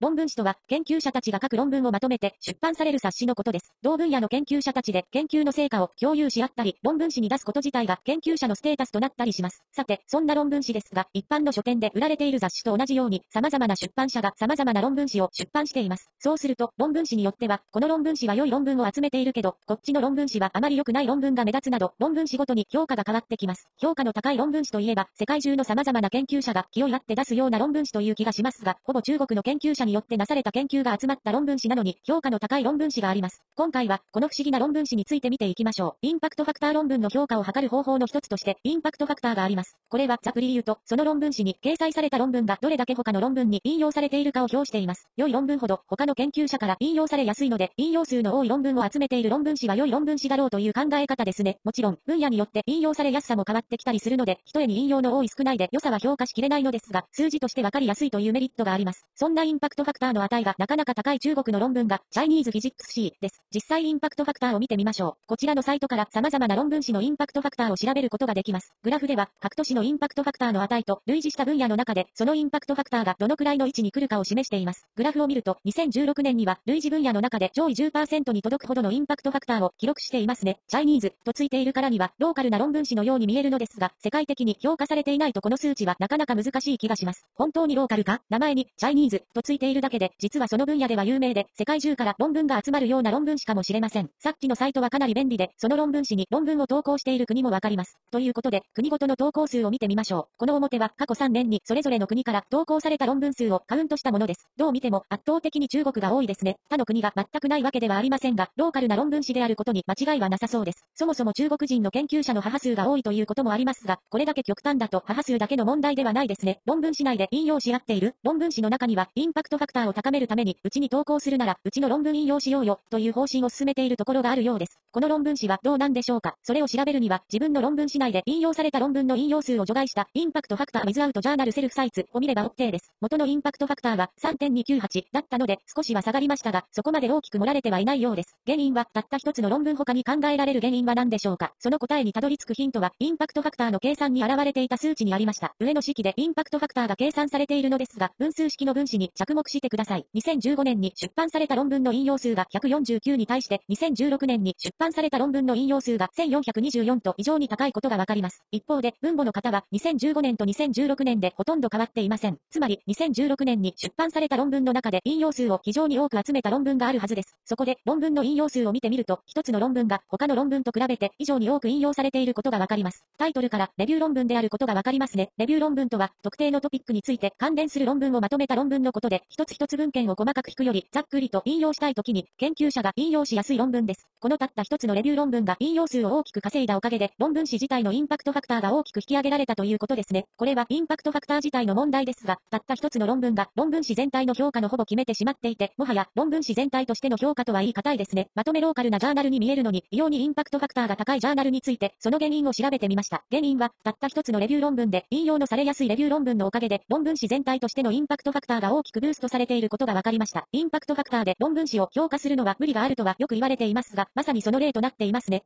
論文誌とは、研究者たちが書く論文をまとめて出版される冊子のことです。同分野の研究者たちで研究の成果を共有し合ったり、論文誌に出すこと自体が研究者のステータスとなったりします。さて、そんな論文誌ですが、一般の書店で売られている雑誌と同じように、様々な出版社が様々な論文誌を出版しています。そうすると、論文誌によっては、この論文誌は良い論文を集めているけど、こっちの論文誌はあまり良くない論文が目立つなど、論文誌ごとに評価が変わってきます。評価の高い論文誌といえば、世界中の様々な研究者が気を合って出すような論文誌という気がしますが、ほぼ中国の研究者にによってなされた研究が集まった論文誌なのに、評価の高い論文誌があります。今回は、この不思議な論文誌について見ていきましょう。インパクトファクター論文の評価を測る方法の一つとして、インパクトファクターがあります。これは、ざっくり言うと、その論文誌に掲載された論文がどれだけ他の論文に引用されているかを表しています。良い論文ほど、他の研究者から引用されやすいので、引用数の多い論文を集めている論文誌は良い論文誌だろうという考え方ですね。もちろん、分野によって引用されやすさも変わってきたりするので、一重に引用の多い少ないで良さは評価しきれないのですが、数字としてわかりやすいというメリットがあります。そんなインパクトファクターの値がなかなか高い中国の論文が、 Chinese Physics C です。実際インパクトファクターを見てみましょう。こちらのサイトから様々な論文誌のインパクトファクターを調べることができます。グラフでは、各年のインパクトファクターの値と類似した分野の中で、そのインパクトファクターがどのくらいの位置に来るかを示しています。グラフを見ると、2016年には類似分野の中で上位10%に届くほどのインパクトファクターを記録していますね。チャイニーズとついているからには、ローカルな論文誌のように見えるのですが、世界的に評価されていないとこの数値はなかなか難しい気がします。本当にローカルか？名前に、チャイニーズとついているているだけで、実はその分野では有名で、世界中から論文が集まるような論文誌かもしれません。さっきのサイトはかなり便利で、その論文誌に論文を投稿している国もわかります。ということで、国ごとの投稿数を見てみましょう。この表は過去3年にそれぞれの国から投稿された論文数をカウントしたものです。どう見ても圧倒的に中国が多いですね。他の国が全くないわけではありませんが、ローカルな論文誌であることに間違いはなさそうです。そもそも中国人の研究者の母数が多いということもありますが、これだけ極端だと母数だけの問題ではないですね。論文誌内で引用し合っている論文誌の中には、インパクトファクターを高めるために、うちに投稿するなら、うちの論文引用しようよ、という方針を進めているところがあるようです。この論文誌はどうなんでしょうか？それを調べるには、自分の論文誌内で引用された論文の引用数を除外した、インパクトファクターウィズアウトジャーナルセルフサイツを見れば OK です。元のインパクトファクターは3.298だったので、少しは下がりましたが、そこまで大きく盛られてはいないようです。原因は、たった一つの論文他に考えられる原因は何でしょうかその答えにたどり着くヒントは、インパクトファクターの計算に現れていた数値にありました。上の式でインパクトファクターが計算されているのですが、分数式の分子に着目してください。2015年に出版された論文の引用数が149に対して、2016年に出版された論文の引用数が1424と異常に高いことがわかります。一方で、分母の方は2015年と2016年でほとんど変わっていません。つまり、2016年に出版された論文の中で引用数を非常に多く集めた論文があるはずです。そこで、論文の引用数を見てみると、一つの論文が他の論文と比べて以上に多く引用されていることがわかります。タイトルからレビュー論文であることがわかりますね。レビュー論文とは、特定のトピックについて関連する論文をまとめた論文のことで、一つ一つ文献を細かく引くより、ざっくりと引用したいときに、研究者が引用しやすい論文です。このたった一つのレビュー論文が引用数を大きく稼いだおかげで、論文誌自体のインパクトファクターが大きく引き上げられたということですね。これはインパクトファクター自体の問題ですが、たった一つの論文が論文誌全体の評価のほぼ決めてしまっていて、もはや論文誌全体としての評価とは言い難いですね。まとめローカルなジャーナルに見えるのに、異様にインパクトファクターが高いジャーナルについて、その原因を調べてみました。原因は、たった一つのレビュー論文で、引用のされやすいレビュー論文のおかげで、論文誌全体としてのインパクトファクターが大きくブーストされていることが分かりました。インパクトファクターで論文誌を評価するのは無理があるとはよく言われていますが、まさにその例となっていますね。